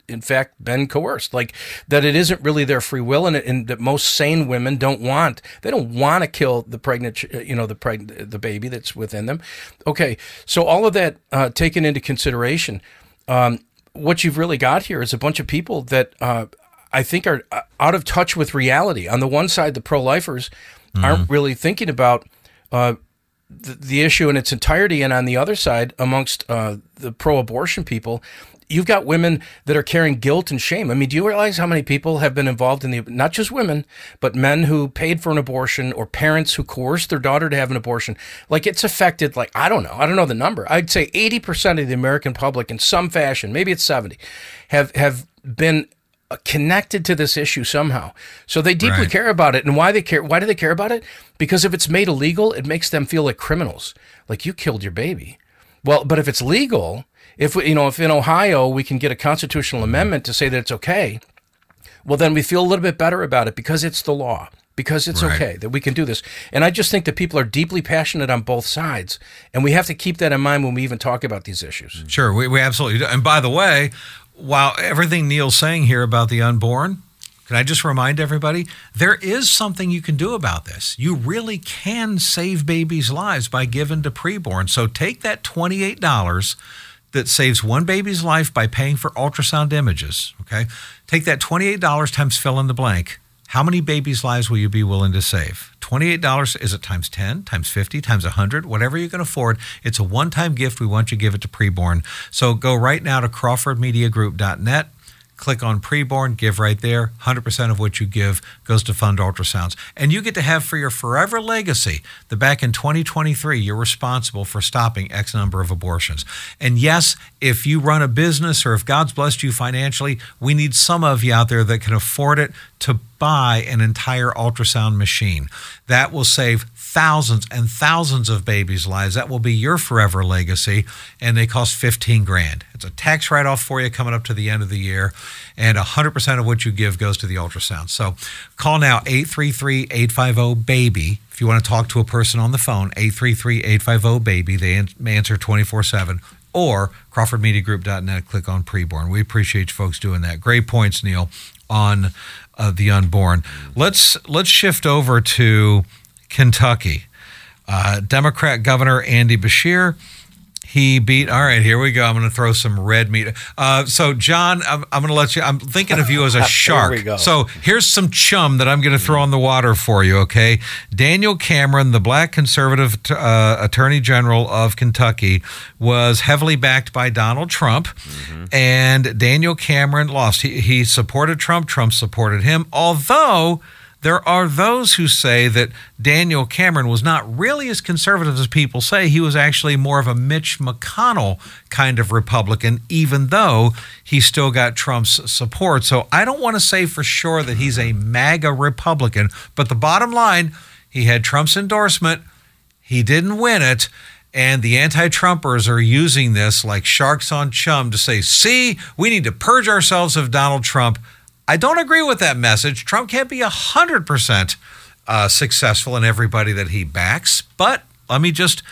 in fact been coerced. Like that it isn't really their free will and, and that most sane women don't want they don't want to kill the pregnant you know the pregnant the baby that's within them. Okay so all of that uh, taken into consideration um, what you've really got here is a bunch of people that uh, I think are uh, out of touch with reality. On the one side, the pro-lifers aren't really thinking about uh, the, the issue in its entirety, and on the other side, amongst uh, the pro-abortion people, you've got women that are carrying guilt and shame. I mean, do you realize how many people have been involved in the not just women, but men who paid for an abortion or parents who coerced their daughter to have an abortion? Like it's affected like I don't know, I don't know the number. I'd say 80% of the American public in some fashion, maybe it's 70, have have been uh, connected to this issue somehow. So they deeply Right. care about it. And why they care why do they care about it? Because if it's made illegal, it makes them feel like criminals. Like you killed your baby. Well, but if it's legal, if we, you know, if in Ohio we can get a constitutional amendment to say that it's okay, well then we feel a little bit better about it because it's the law. Because it's Right. okay that we can do this. And I just think that people are deeply passionate on both sides. And we have to keep that in mind when we even talk about these issues. Sure, we, we absolutely do. And by the way, while everything Neil's saying here about the unborn, can I just remind everybody there is something you can do about this. You really can save babies' lives by giving to preborn. So take that $28 that saves one baby's life by paying for ultrasound images, okay? Take that $28 times fill in the blank. How many babies' lives will you be willing to save? $28 is it times 10, times 50, times 100, whatever you can afford. It's a one time gift. We want you to give it to preborn. So go right now to CrawfordMediaGroup.net. Click on preborn, give right there. 100% of what you give goes to fund ultrasounds. And you get to have for your forever legacy that back in 2023, you're responsible for stopping X number of abortions. And yes, if you run a business or if God's blessed you financially, we need some of you out there that can afford it to buy an entire ultrasound machine. That will save thousands and thousands of babies' lives. That will be your forever legacy, and they cost 15 grand. It's a tax write off for you coming up to the end of the year, and 100% of what you give goes to the ultrasound. So call now 833 850 BABY. If you want to talk to a person on the phone, 833 850 BABY. They an- answer 24 7 or crawfordmediagroup.net click on preborn we appreciate you folks doing that great points neil on uh, the unborn let's let's shift over to kentucky. Uh, democrat governor andy beshear he beat all right here we go. I'm going to throw some red meat. Uh, so john i'm, I'm going to let you i'm thinking of you as a shark. we go. so here's some chum that i'm going to throw in the water for you okay? Daniel cameron the black conservative uh, attorney general of kentucky was heavily backed by donald trump and daniel cameron lost. He, he supported trump trump supported him although there are those who say that Daniel Cameron was not really as conservative as people say. He was actually more of a Mitch McConnell kind of Republican, even though he still got Trump's support. So I don't want to say for sure that he's a MAGA Republican, but the bottom line, he had Trump's endorsement. He didn't win it. And the anti Trumpers are using this like sharks on chum to say, see, we need to purge ourselves of Donald Trump. I don't agree with that message. Trump can't be 100% uh, successful in everybody that he backs. But let me just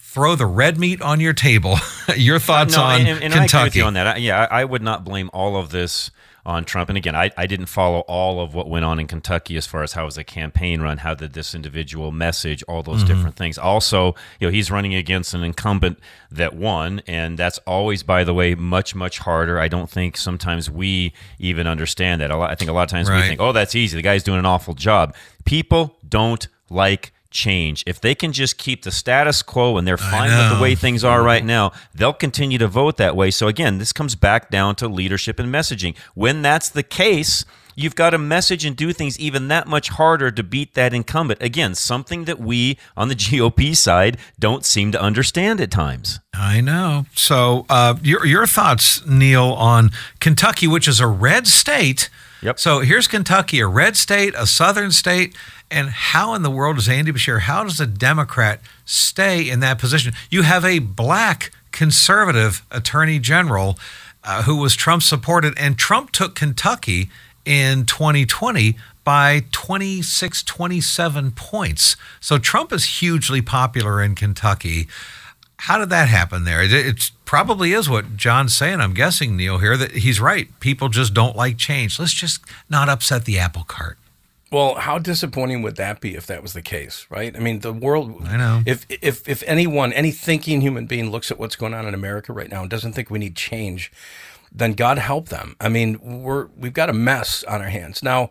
throw the red meat on your table. your thoughts no, on and, and Kentucky? I agree with you on that. I, yeah, I would not blame all of this on Trump. And again, I, I didn't follow all of what went on in Kentucky as far as how was the campaign run, how did this individual message, all those Mm-hmm. different things. Also, you know, he's running against an incumbent that won, and that's always, by the way, much much harder. I don't think sometimes we even understand that. A lot, I think a lot of times Right. we think, oh, that's easy. The guy's doing an awful job. People don't like change. If they can just keep the status quo and they're fine with the way things are right now, they'll continue to vote that way. So again, this comes back down to leadership and messaging. When that's the case, you've got to message and do things even that much harder to beat that incumbent. Again, something that we on the GOP side don't seem to understand at times. I know. So, uh, your your thoughts, Neil, on Kentucky, which is a red state. Yep. So here's Kentucky, a red state, a southern state, and how in the world does Andy Beshear? How does a Democrat stay in that position? You have a black conservative attorney general uh, who was Trump supported, and Trump took Kentucky in 2020 by 26, 27 points. So Trump is hugely popular in Kentucky. How did that happen there? It, it probably is what John's saying. I'm guessing, Neil, here that he's right. People just don't like change. Let's just not upset the apple cart. Well, how disappointing would that be if that was the case, right? I mean, the world. I know. If if if anyone, any thinking human being, looks at what's going on in America right now and doesn't think we need change, then God help them. I mean, we're we've got a mess on our hands now.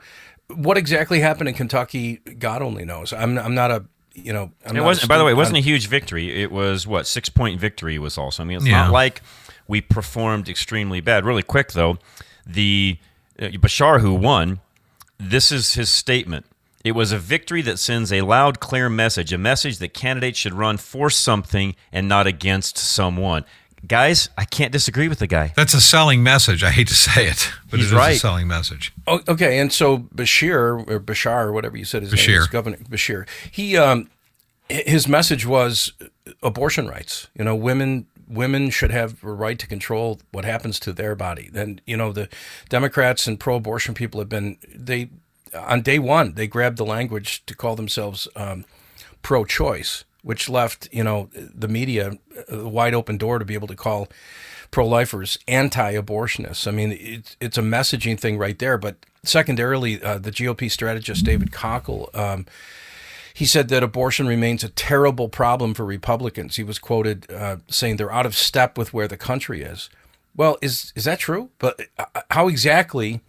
What exactly happened in Kentucky? God only knows. I'm I'm not a you know. I'm It wasn't. By the way, it wasn't a I'm- huge victory. It was what six point victory was also. I mean, it's Yeah. not like we performed extremely bad. Really quick though, the uh, Bashar who won. This is his statement. It was a victory that sends a loud, clear message, a message that candidates should run for something and not against someone. Guys, I can't disagree with the guy. That's a selling message. I hate to say it, but He's it is a selling message. Oh, okay, and so Beshear or Bashar or whatever you said his name is, Governor Beshear. He um, his message was abortion rights. You know, women women should have a right to control what happens to their body. And you know, the Democrats and pro-abortion people have been they on day one they grabbed the language to call themselves um, pro-choice, which left you know the media a wide open door to be able to call pro-lifers anti-abortionists. I mean, it's it's a messaging thing right there. But secondarily, uh, the GOP strategist David Kochel. Um, he said that abortion remains a terrible problem for Republicans. He was quoted uh, saying they're out of step with where the country is. Well, is is that true? But uh, how exactly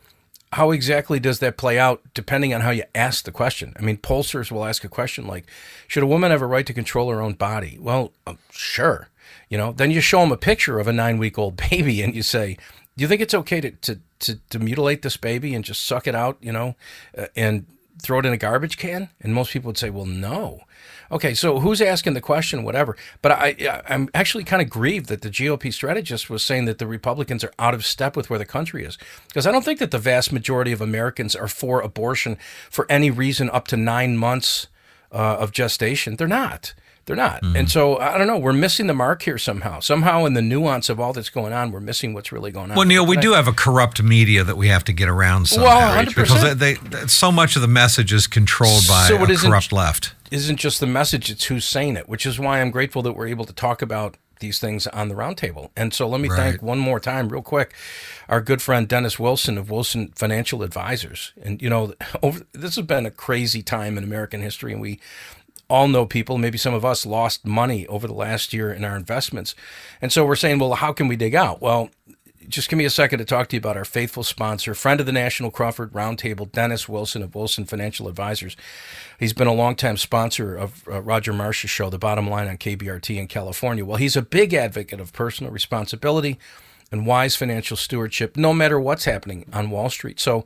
how exactly does that play out depending on how you ask the question? I mean, pollsters will ask a question like, "Should a woman have a right to control her own body?" Well, um, sure. You know, then you show them a picture of a nine week old baby and you say, "Do you think it's okay to to to, to mutilate this baby and just suck it out?" You know, uh, and throw it in a garbage can? And most people would say, well, no. Okay, so who's asking the question, whatever. But I, I'm actually kind of grieved that the GOP strategist was saying that the Republicans are out of step with where the country is. Because I don't think that the vast majority of Americans are for abortion for any reason up to nine months uh, of gestation. They're not. They're not. And mm-hmm. so I don't know. We're missing the mark here somehow. Somehow, in the nuance of all that's going on, we're missing what's really going on. Well, Neil, we do have a corrupt media that we have to get around somehow. Well, 100%. Because they, they, so much of the message is controlled by So a corrupt left. isn't just the message, it's who's saying it, which is why I'm grateful that we're able to talk about these things on the roundtable. And so let me Right. thank one more time, real quick, our good friend Dennis Wilson of Wilson Financial Advisors. And, you know, over, this has been a crazy time in American history, and we all know people, maybe some of us lost money over the last year in our investments. And so we're saying, well, how can we dig out? Well, just give me a second to talk to you about our faithful sponsor, friend of the National Crawford Roundtable, Dennis Wilson of Wilson Financial Advisors. He's been a longtime sponsor of uh, Roger Marsh's show, The Bottom Line on KBRT in California. Well, he's a big advocate of personal responsibility and wise financial stewardship, no matter what's happening on Wall Street. So,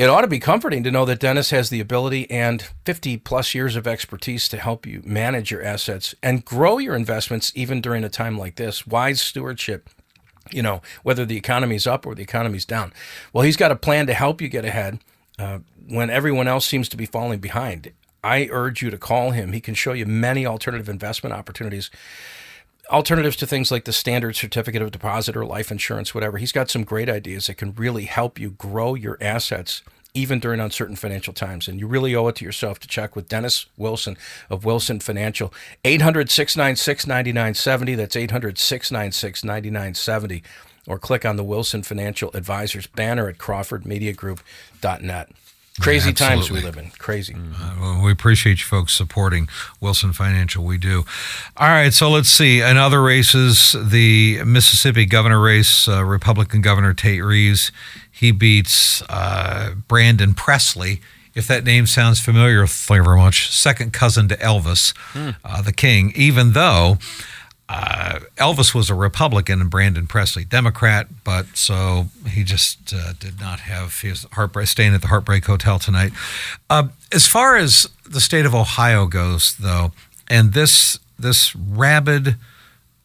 it ought to be comforting to know that Dennis has the ability and 50 plus years of expertise to help you manage your assets and grow your investments even during a time like this. Wise stewardship, you know, whether the economy's up or the economy's down. Well, he's got a plan to help you get ahead uh, when everyone else seems to be falling behind. I urge you to call him. He can show you many alternative investment opportunities alternatives to things like the standard certificate of deposit or life insurance, whatever. He's got some great ideas that can really help you grow your assets even during uncertain financial times. And you really owe it to yourself to check with Dennis Wilson of Wilson Financial. 800 696 9970. That's 800 696 9970. Or click on the Wilson Financial Advisors banner at crawfordmediagroup.net. Crazy times we live in. Crazy. Uh, well, we appreciate you folks supporting Wilson Financial. We do. All right, so let's see. In other races, the Mississippi governor race, uh, Republican Governor Tate Reeves, he beats uh, Brandon Presley. If that name sounds familiar, thank you very much. Second cousin to Elvis, mm. the King, even though uh, Elvis was a Republican and Brandon Presley Democrat, but so he just uh, did not have his heartbreak staying at the Heartbreak Hotel tonight. Uh, as far as the state of Ohio goes, though, and this this rabid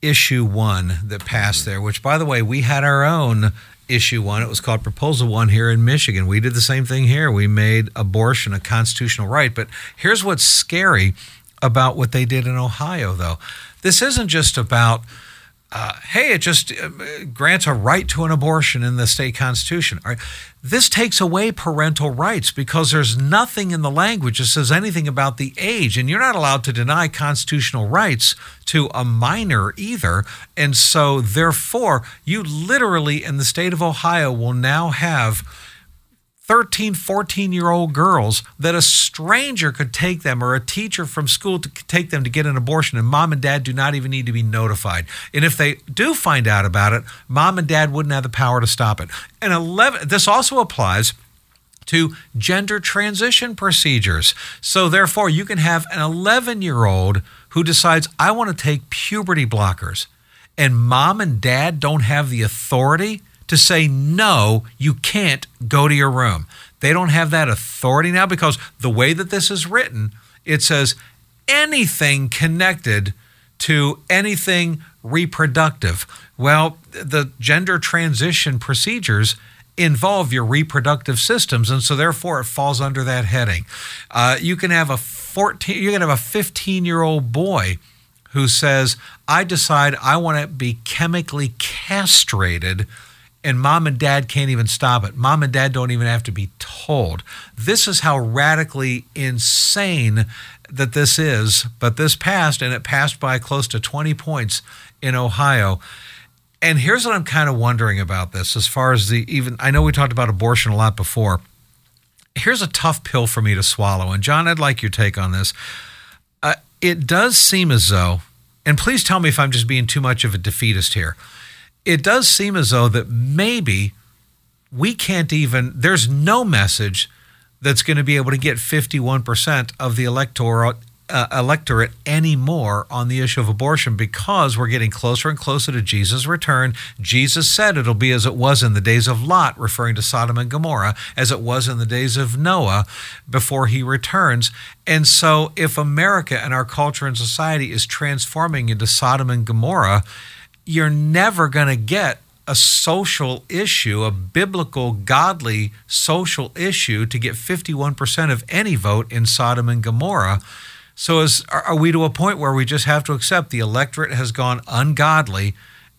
issue one that passed there, which by the way we had our own issue one. It was called Proposal One here in Michigan. We did the same thing here. We made abortion a constitutional right. But here's what's scary about what they did in Ohio, though. This isn't just about, uh, hey, it just uh, grants a right to an abortion in the state constitution. Right? This takes away parental rights because there's nothing in the language that says anything about the age, and you're not allowed to deny constitutional rights to a minor either. And so, therefore, you literally in the state of Ohio will now have 13, 14 year old girls that a stranger could take them or a teacher from school to take them to get an abortion, and mom and dad do not even need to be notified. And if they do find out about it, mom and dad wouldn't have the power to stop it. And 11, this also applies to gender transition procedures. So, therefore, you can have an 11 year old who decides, I want to take puberty blockers, and mom and dad don't have the authority to say, no, you can't go to your room. They don't have that authority now because the way that this is written, it says anything connected to anything reproductive. Well, the gender transition procedures involve your reproductive systems, and so therefore it falls under that heading. Uh, you can have a 14, you can have a 15 year old boy who says, I decide I want to be chemically castrated and mom and dad can't even stop it. Mom and dad don't even have to be told. This is how radically insane that this is. But this passed, and it passed by close to 20 points in Ohio. And here's what I'm kind of wondering about this as far as the even, I know we talked about abortion a lot before. Here's a tough pill for me to swallow. And John, I'd like your take on this. Uh, it does seem as though, and please tell me if I'm just being too much of a defeatist here it does seem as though that maybe we can't even, there's no message that's going to be able to get 51% of the electorate, uh, electorate anymore on the issue of abortion because we're getting closer and closer to Jesus' return. Jesus said it'll be as it was in the days of Lot, referring to Sodom and Gomorrah, as it was in the days of Noah before he returns. And so, if America and our culture and society is transforming into Sodom and Gomorrah, you're never going to get a social issue, a biblical, godly social issue, to get 51% of any vote in Sodom and Gomorrah. So, is, are we to a point where we just have to accept the electorate has gone ungodly?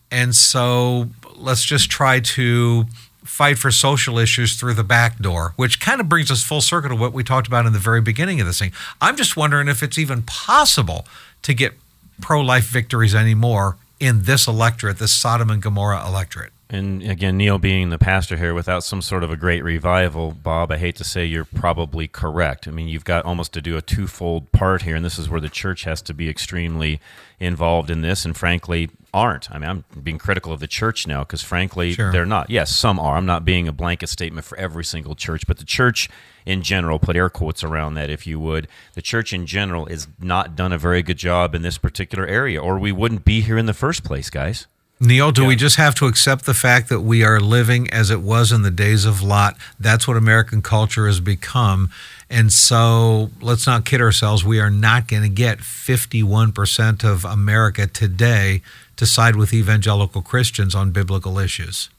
And so let's just try to fight for social issues through the back door, which kind of brings us full circle to what we talked about in the very beginning of this thing. I'm just wondering if it's even possible to get pro life victories anymore in this electorate, this Sodom and Gomorrah electorate. And again, Neil being the pastor here, without some sort of a great revival, Bob, I hate to say you're probably correct. I mean, you've got almost to do a twofold part here, and this is where the church has to be extremely involved in this, and frankly, aren't. I mean, I'm being critical of the church now because, frankly, sure. they're not. Yes, some are. I'm not being a blanket statement for every single church, but the church in general, put air quotes around that if you would, the church in general is not done a very good job in this particular area, or we wouldn't be here in the first place, guys. Neil, do yeah. we just have to accept the fact that we are living as it was in the days of Lot? That's what American culture has become. And so let's not kid ourselves. We are not going to get 51% of America today to side with evangelical Christians on biblical issues.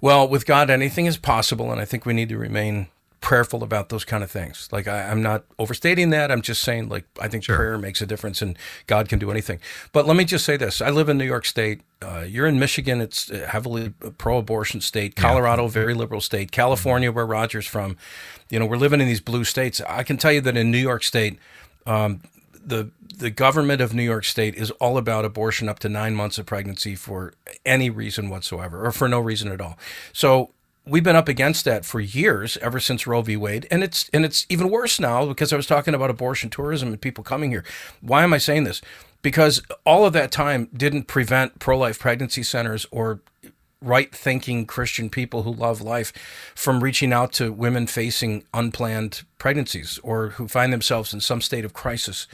Well, with God, anything is possible. And I think we need to remain prayerful about those kind of things. Like I, am not overstating that. I'm just saying like I think sure. prayer makes a difference and God can do anything. But let me just say this: I live in New York State. Uh, you're in Michigan. It's a heavily pro-abortion state. Colorado, yeah. very liberal state. California, where Roger's from. You know, we're living in these blue states. I can tell you that in New York State. Um, the the government of New York State is all about abortion up to nine months of pregnancy for any reason whatsoever, or for no reason at all. So we've been up against that for years, ever since Roe v. Wade, and it's and it's even worse now because I was talking about abortion tourism and people coming here. Why am I saying this? Because all of that time didn't prevent pro-life pregnancy centers or right thinking Christian people who love life from reaching out to women facing unplanned pregnancies or who find themselves in some state of crisis.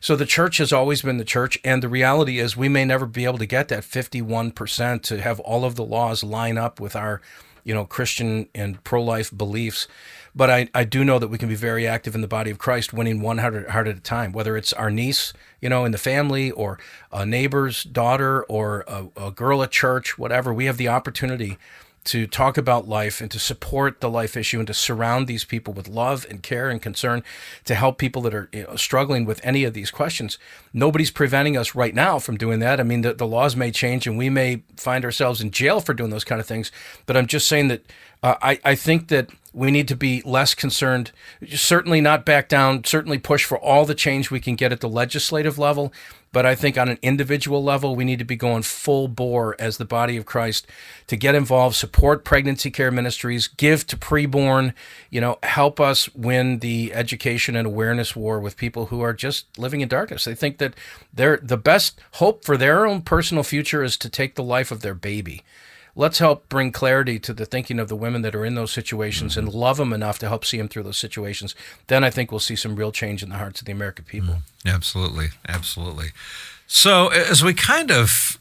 So the church has always been the church. And the reality is, we may never be able to get that 51% to have all of the laws line up with our you know, Christian and pro life beliefs. But I, I do know that we can be very active in the body of Christ, winning one heart, at a time, whether it's our niece, you know, in the family or a neighbor's daughter or a, a girl at church, whatever. We have the opportunity to talk about life and to support the life issue and to surround these people with love and care and concern to help people that are you know, struggling with any of these questions. Nobody's preventing us right now from doing that. I mean, the, the laws may change and we may find ourselves in jail for doing those kind of things. But I'm just saying that uh, I, I think that we need to be less concerned, certainly not back down, certainly push for all the change we can get at the legislative level. But I think on an individual level, we need to be going full bore as the body of Christ to get involved, support pregnancy care ministries, give to preborn, you know, help us win the education and awareness war with people who are just living in darkness. They think that they're the best hope for their own personal future is to take the life of their baby let's help bring clarity to the thinking of the women that are in those situations mm-hmm. and love them enough to help see them through those situations. Then I think we'll see some real change in the hearts of the American people. Mm-hmm. Absolutely. Absolutely. So as we kind of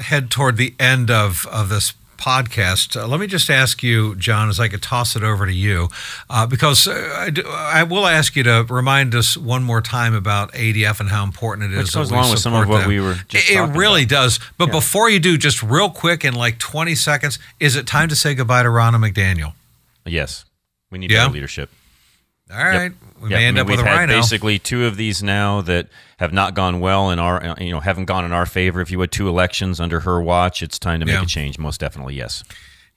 head toward the end of, of this podcast. Uh, let me just ask you, John, as I could toss it over to you, uh, because uh, I, do, I, will ask you to remind us one more time about ADF and how important it is. Which goes along with some of what them. we were just It, really about. does. But yeah. before you do, just real quick in like 20 seconds, is it time to say goodbye to Ronna McDaniel? Yes. We need yeah. leadership. All right. Yep. We yep. may end I mean, up with a RINO. Basically, two of these now that have not gone well in our, uh, you know, haven't gone in our favor. If you had two elections under her watch, it's time to make yeah. a change. Most definitely, yes.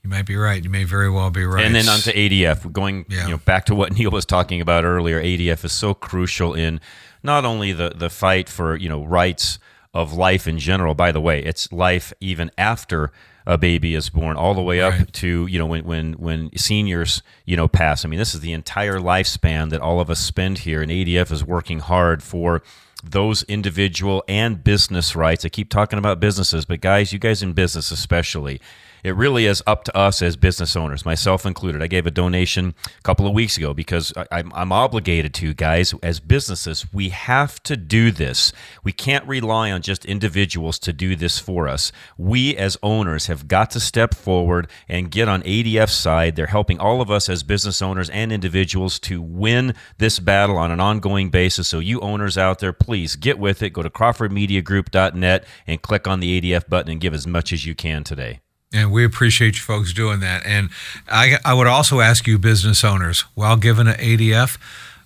You might be right. You may very well be right. And then on to ADF. Going, yeah. you know, back to what Neil was talking about earlier. ADF is so crucial in not only the the fight for you know rights of life in general. By the way, it's life even after a baby is born, all the way up right. to you know when when when seniors you know pass. I mean, this is the entire lifespan that all of us spend here, and ADF is working hard for those individual and business rights. I keep talking about businesses, but guys, you guys in business especially it really is up to us as business owners, myself included. I gave a donation a couple of weeks ago because I, am obligated to, guys, as businesses. We have to do this. We can't rely on just individuals to do this for us. We, as owners, have got to step forward and get on ADF's side. They're helping all of us as business owners and individuals to win this battle on an ongoing basis. So, you owners out there, please get with it. Go to CrawfordMediaGroup.net and click on the ADF button and give as much as you can today. And we appreciate you folks doing that. And I, I would also ask you, business owners, while giving an ADF,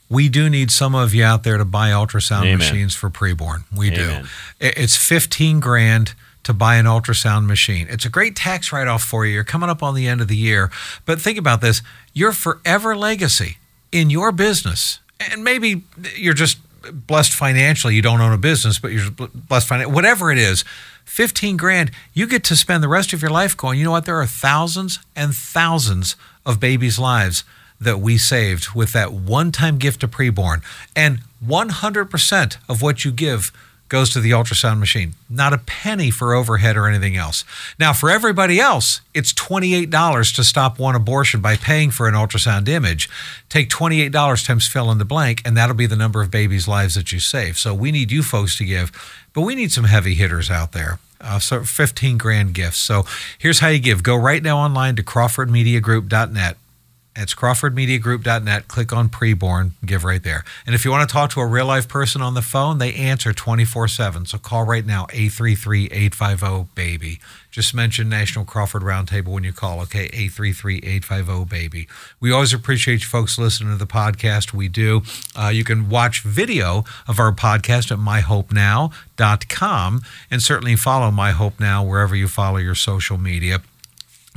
we do need some of you out there to buy ultrasound Amen. machines for preborn. We Amen. do. It's 15 grand to buy an ultrasound machine. It's a great tax write off for you. You're coming up on the end of the year. But think about this your forever legacy in your business, and maybe you're just blessed financially, you don't own a business, but you're blessed financially, whatever it is 15 grand, you get to spend the rest of your life going, you know what? There are thousands and thousands of babies' lives that we saved with that one time gift to preborn. And 100% of what you give goes to the ultrasound machine. Not a penny for overhead or anything else. Now, for everybody else, it's $28 to stop one abortion by paying for an ultrasound image. Take $28 times fill in the blank, and that'll be the number of babies' lives that you save. So we need you folks to give, but we need some heavy hitters out there. Uh, so 15 grand gifts. So here's how you give. Go right now online to crawfordmediagroup.net it's crawfordmediagroup.net. Click on preborn, give right there. And if you want to talk to a real life person on the phone, they answer 24 7. So call right now, 833 850 BABY. Just mention National Crawford Roundtable when you call, okay? 833 850 BABY. We always appreciate you folks listening to the podcast. We do. Uh, you can watch video of our podcast at myhopenow.com and certainly follow My Hope Now wherever you follow your social media.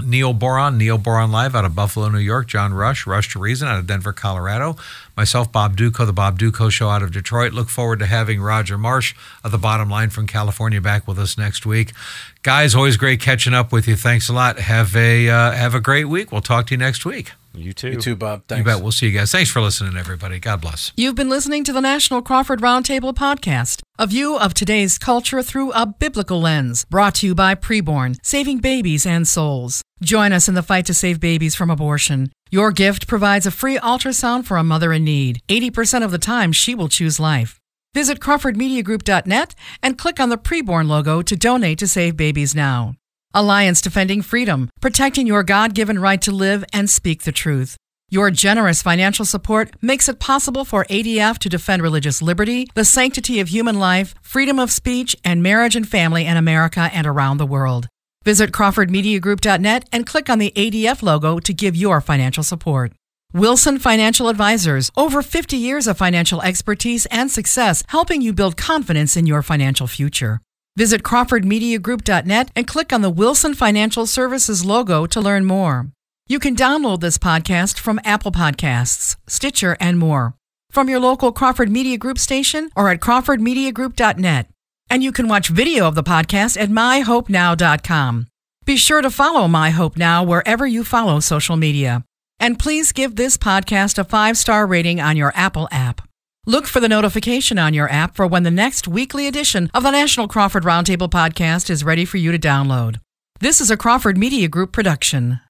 Neil Boron, Neil Boron Live out of Buffalo, New York. John Rush, Rush to Reason out of Denver, Colorado. Myself, Bob Dutko, the Bob Dutko Show out of Detroit. Look forward to having Roger Marsh of the Bottom Line from California back with us next week. Guys, always great catching up with you. Thanks a lot. Have a uh, have a great week. We'll talk to you next week. You too. You too, Bob. Thanks. You bet. We'll see you guys. Thanks for listening, everybody. God bless. You've been listening to the National Crawford Roundtable podcast, a view of today's culture through a biblical lens, brought to you by Preborn, saving babies and souls. Join us in the fight to save babies from abortion. Your gift provides a free ultrasound for a mother in need. 80% of the time, she will choose life. Visit CrawfordMediaGroup.net and click on the Preborn logo to donate to Save Babies Now. Alliance Defending Freedom, protecting your God given right to live and speak the truth. Your generous financial support makes it possible for ADF to defend religious liberty, the sanctity of human life, freedom of speech, and marriage and family in America and around the world. Visit CrawfordMediaGroup.net and click on the ADF logo to give your financial support. Wilson Financial Advisors, over 50 years of financial expertise and success helping you build confidence in your financial future. Visit CrawfordMediaGroup.net and click on the Wilson Financial Services logo to learn more. You can download this podcast from Apple Podcasts, Stitcher, and more. From your local Crawford Media Group station or at crawfordmediagroup.net. And you can watch video of the podcast at myhopenow.com. Be sure to follow My Hope Now wherever you follow social media. And please give this podcast a five star rating on your Apple app. Look for the notification on your app for when the next weekly edition of the National Crawford Roundtable podcast is ready for you to download. This is a Crawford Media Group production.